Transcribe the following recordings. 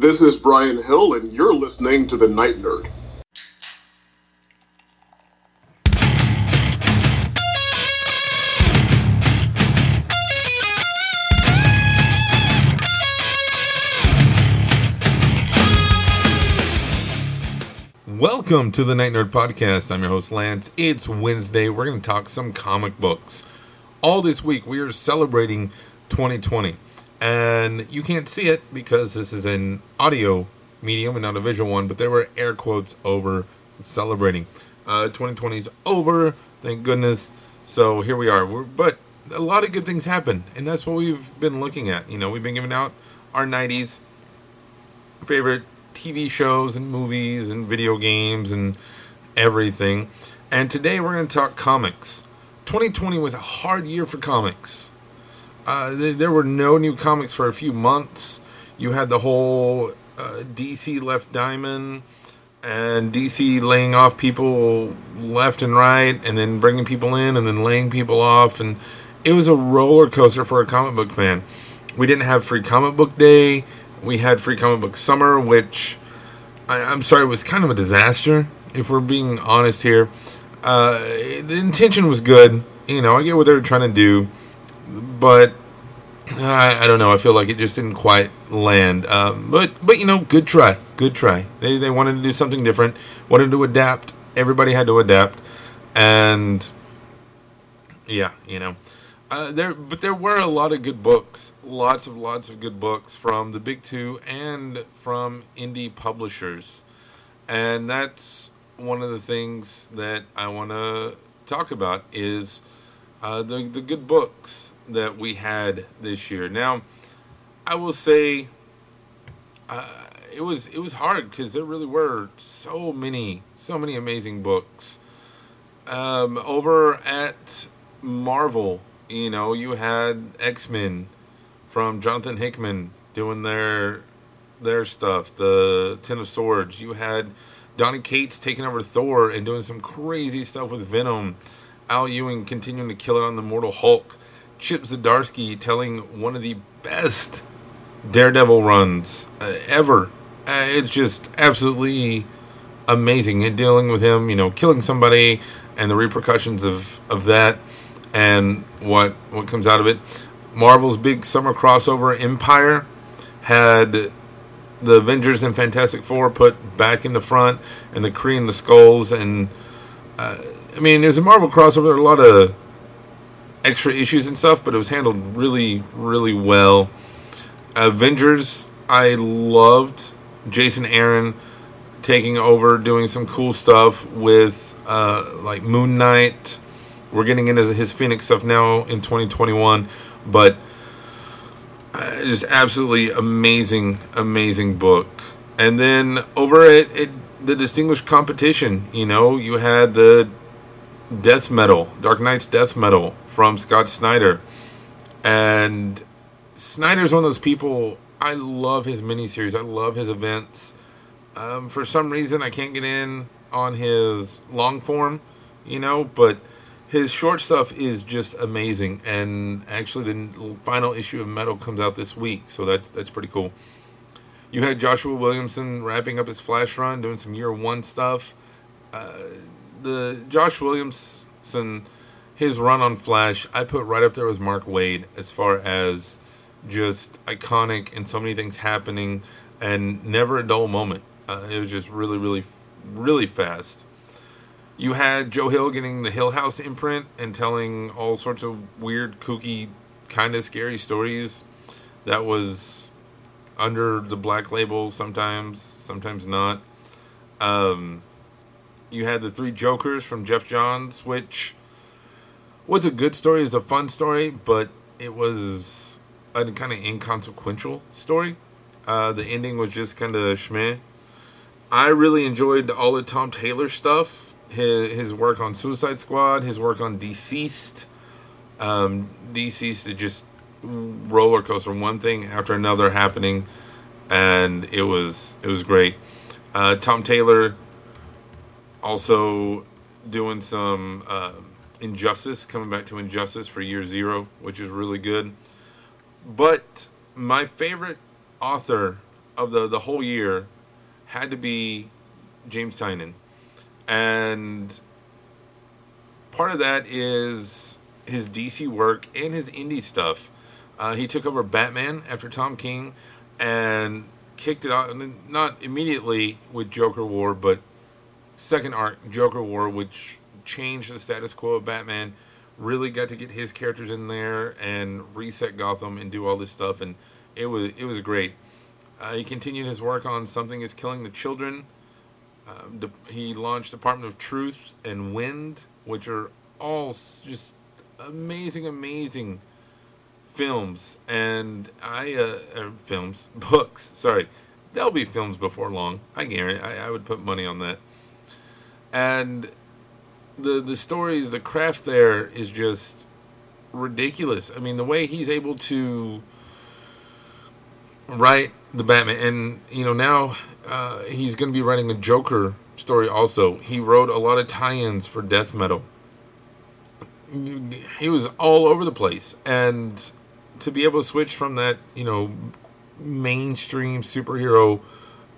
This is Brian Hill, and you're listening to The Night Nerd. Welcome to the Night Nerd Podcast. I'm your host, Lance. It's Wednesday. We're going to talk some comic books. All this week, we are celebrating 2020. And you can't see it because this is an audio medium and not a visual one, but there were air quotes over celebrating. Uh, 2020 is over, thank goodness. So here we are. We're, but a lot of good things happen, and that's what we've been looking at. You know, we've been giving out our 90s favorite TV shows and movies and video games and everything. And today we're going to talk comics. 2020 was a hard year for comics. Uh, th- there were no new comics for a few months. You had the whole uh, DC left Diamond and DC laying off people left and right, and then bringing people in, and then laying people off, and it was a roller coaster for a comic book fan. We didn't have free comic book day. We had free comic book summer, which I, I'm sorry was kind of a disaster. If we're being honest here, uh, the intention was good. You know, I get what they were trying to do, but I, I don't know. I feel like it just didn't quite land. Um, but but you know, good try, good try. They they wanted to do something different, wanted to adapt. Everybody had to adapt, and yeah, you know, uh, there. But there were a lot of good books, lots of lots of good books from the big two and from indie publishers, and that's one of the things that I want to talk about is uh, the the good books that we had this year. Now, I will say uh, it was it was hard because there really were so many so many amazing books. Um, over at Marvel, you know, you had X Men from Jonathan Hickman doing their their stuff. The Ten of Swords. You had Donny Cates taking over Thor and doing some crazy stuff with Venom. Al Ewing continuing to kill it on the Immortal Hulk. Chip Zdarsky telling one of the best Daredevil runs uh, ever. Uh, it's just absolutely amazing. And dealing with him, you know, killing somebody and the repercussions of, of that and what what comes out of it. Marvel's big summer crossover Empyre had the Avengers and Fantastic Four put back in the front and the Kree and the Skrulls and uh, I mean there's a Marvel crossover a lot of extra issues and stuff but it was handled really really well Avengers I loved Jason Aaron taking over doing some cool stuff with uh, like Moon Knight we're getting into his Phoenix stuff now in 2021 but uh, just absolutely amazing, amazing book. And then over at, at the distinguished competition, you know, you had the death metal, Dark Nights death metal from Scott Snyder, and Snyder's one of those people. I love his miniseries. I love his events. Um, for some reason, I can't get in on his long form, you know, but his short stuff is just amazing. And actually, the final issue of Metal comes out this week, so that's that's pretty cool. You had Joshua Williamson wrapping up his Flash run, doing some year one stuff. Uh, the Josh Williamson, his run on Flash, I put right up there with Mark Waid as far as just iconic and so many things happening and never a dull moment. Uh, it was just really, really, really fast. You had Joe Hill getting the Hill House imprint and telling all sorts of weird, kooky, kind of scary stories. That was under the black label sometimes, sometimes not. Um, you had the Three Jokers from Geoff Johns, which was a good story. It was a fun story, but it was a kind of inconsequential story. Uh, the ending was just kind of schmeh. I really enjoyed all of Tom Taylor stuff. His, his work on Suicide Squad, his work on DCeased. Um, DCeased is just roller coaster, one thing after another happening, and it was it was great. Uh, Tom Taylor also doing some uh, Injustice, coming back to Injustice for Year Zero, which is really good. But my favorite author of the the whole year had to be James Tynion, and part of that is his DC work and his indie stuff. Uh, he took over Batman after Tom King, and kicked it out, not immediately with Joker War, but second arc Joker War, which changed the status quo of Batman. Really got to get his characters in there and reset Gotham and do all this stuff, and it was it was great. Uh, he continued his work on Something Is Killing the Children. Um, de- he launched Department of Truth and Wynd, which are all just amazing, amazing films. And I, uh, er, films, books, sorry. There'll be films before long. I guarantee. I, I would put money on that. And the the stories, the craft there is just ridiculous. I mean, the way he's able to write the Batman, and you know now uh, he's going to be writing a Joker story. Also, he wrote a lot of tie-ins for death metal. He was all over the place, and to be able to switch from that, you know, mainstream superhero.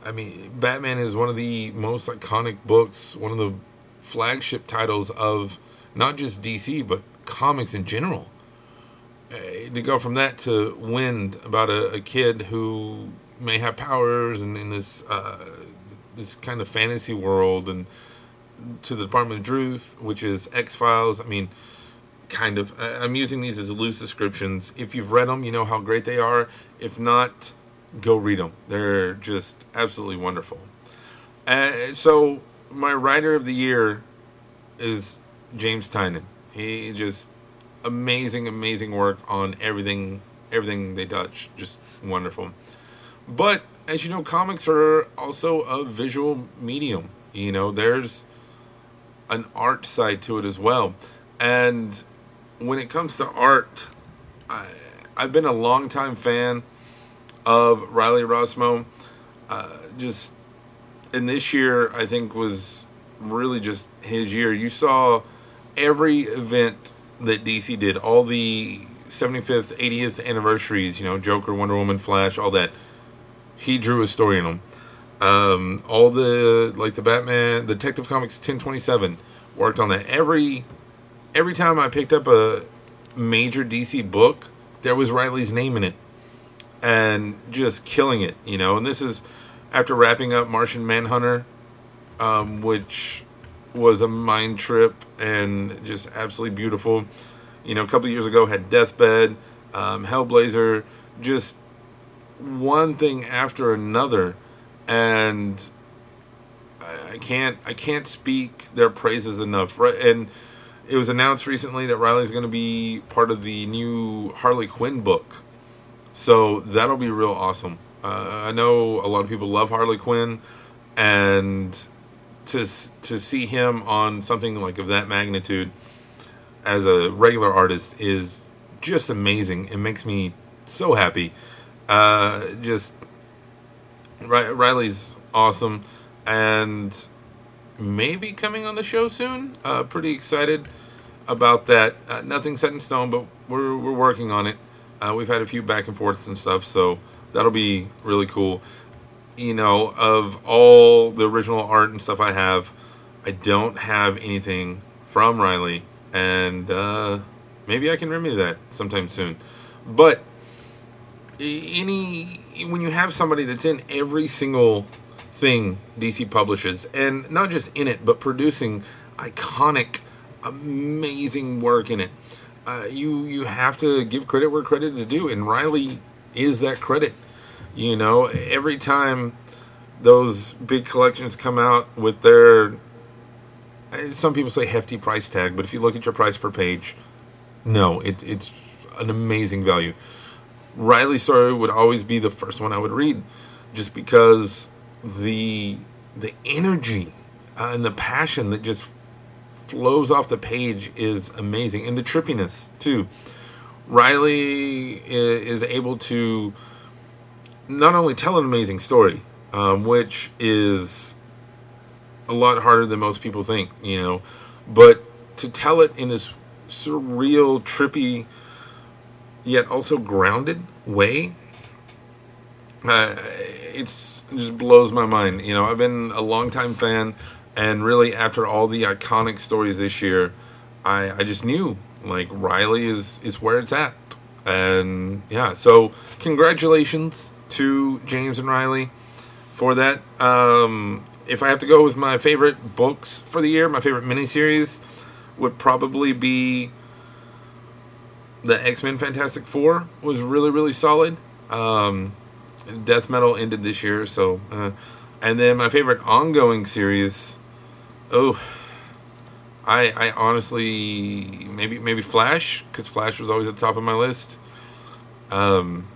I mean, Batman is one of the most iconic books, one of the flagship titles of not just DC but comics in general. Uh, to go from that to Wynd about a, a kid who may have powers and in this uh, this kind of fantasy world, and to the Department of Truth, which is X Files. I mean, kind of. I'm using these as loose descriptions. If you've read them, you know how great they are. If not, go read them. They're just absolutely wonderful. Uh, so my writer of the year is James Tynion. He just amazing, amazing work on everything, everything they touch. Just wonderful. But as you know, comics are also a visual medium. You know, there's an art side to it as well. And when it comes to art, I, I've been a long time fan of Riley Rossmo. Uh, just and this year, I think was really just his year. You saw every event that DC did, all the 75th, 80th anniversaries. You know, Joker, Wonder Woman, Flash, all that. He drew a story in them. Um, all the like the Batman, Detective Comics 1027 worked on that. Every every time I picked up a major DC book, there was Riley's name in it, and just killing it, you know. And this is after wrapping up Martian Manhunter, um, which was a mind trip and just absolutely beautiful. You know, a couple years ago had Deathbed, um, Hellblazer, just one thing after another, and I, I can't I can't speak their praises enough. Right, and it was announced recently that Riley's going to be part of the new Harley Quinn book. So that'll be real awesome. Uh, I know a lot of people love Harley Quinn, and to to see him on something like of that magnitude as a regular artist is just amazing. It makes me so happy. Uh, just Riley's awesome, and maybe coming on the show soon. Uh, pretty excited about that. Uh, nothing set in stone, but we're we're working on it. Uh, we've had a few back and forths and stuff, so that'll be really cool. You know, of all the original art and stuff I have, I don't have anything from Riley, and uh, maybe I can remedy that sometime soon. But any when you have somebody that's in every single thing DC publishes, and not just in it, but producing iconic, amazing work in it. Uh, you you have to give credit where credit is due, and Riley is that credit. You know, every time those big collections come out with their, some people say hefty price tag, but if you look at your price per page, no, it, it's an amazing value. Riley's story would always be the first one I would read, just because the the energy uh, and the passion that just flows off the page is amazing, and the trippiness too. Riley is able to not only tell an amazing story, um, which is a lot harder than most people think, you know, but to tell it in this surreal, trippy, yet also grounded way. Uh, it's it just blows my mind. You know, I've been a longtime fan, and really after all the iconic stories this year, I I just knew like Riley is is where it's at, and yeah. So congratulations to James and Riley for that. Um, if I have to go with my favorite books for the year, my favorite miniseries would probably be the X Men Fantastic Four was really really solid. Um, Death Metal ended this year, so uh, and then my favorite ongoing series. Oh, I I honestly maybe maybe Flash because Flash was always at the top of my list. Um,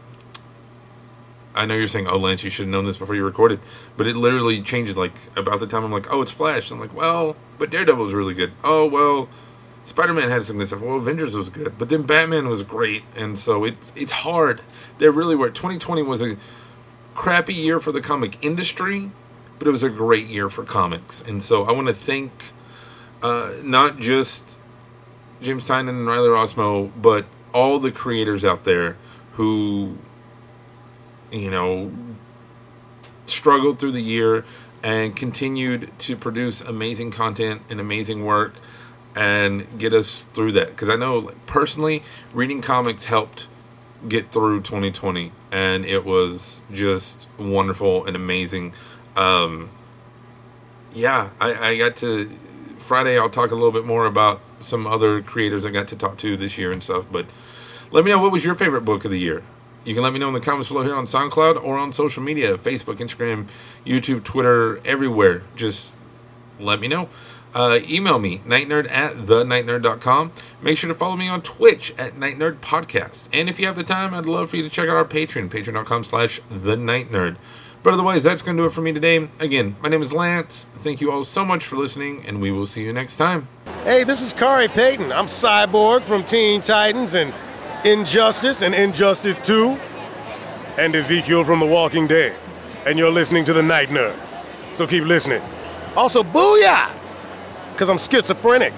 I know you're saying, "Oh, Lance, you should have known this before you recorded," but it literally changed. Like about the time I'm like, "Oh, it's Flash." I'm like, "Well, but Daredevil was really good." Oh, well, Spider Man had some good stuff. Well, Avengers was good, but then Batman was great, and so it's it's hard. They really were. 2020 was a crappy year for the comic industry, but it was a great year for comics, and so I want to thank uh, not just James Tynion and Riley Rossmo, but all the creators out there who, you know, struggled through the year and continued to produce amazing content and amazing work and get us through that. Because I know like, personally reading comics helped get through 2020 and it was just wonderful and amazing um, yeah I, I got to Friday I'll talk a little bit more about some other creators I got to talk to this year and stuff but let me know what was your favorite book of the year you can let me know in the comments below here on SoundCloud or on social media Facebook Instagram YouTube Twitter everywhere just let me know uh, email me, nightnerd at thenightnerd.com. Make sure to follow me on Twitch at Night Nerd Podcast. And if you have the time, I'd love for you to check out our Patreon, patreon.com slash the Night Nerd. But otherwise, that's going to do it for me today. Again, my name is Lance. Thank you all so much for listening, and we will see you next time. Hey, this is Khary Payton. I'm Cyborg from Teen Titans and Injustice and Injustice 2 and Ezekiel from The Walking Dead. And you're listening to The Night Nerd. So keep listening. Also, booyah! because I'm schizophrenic.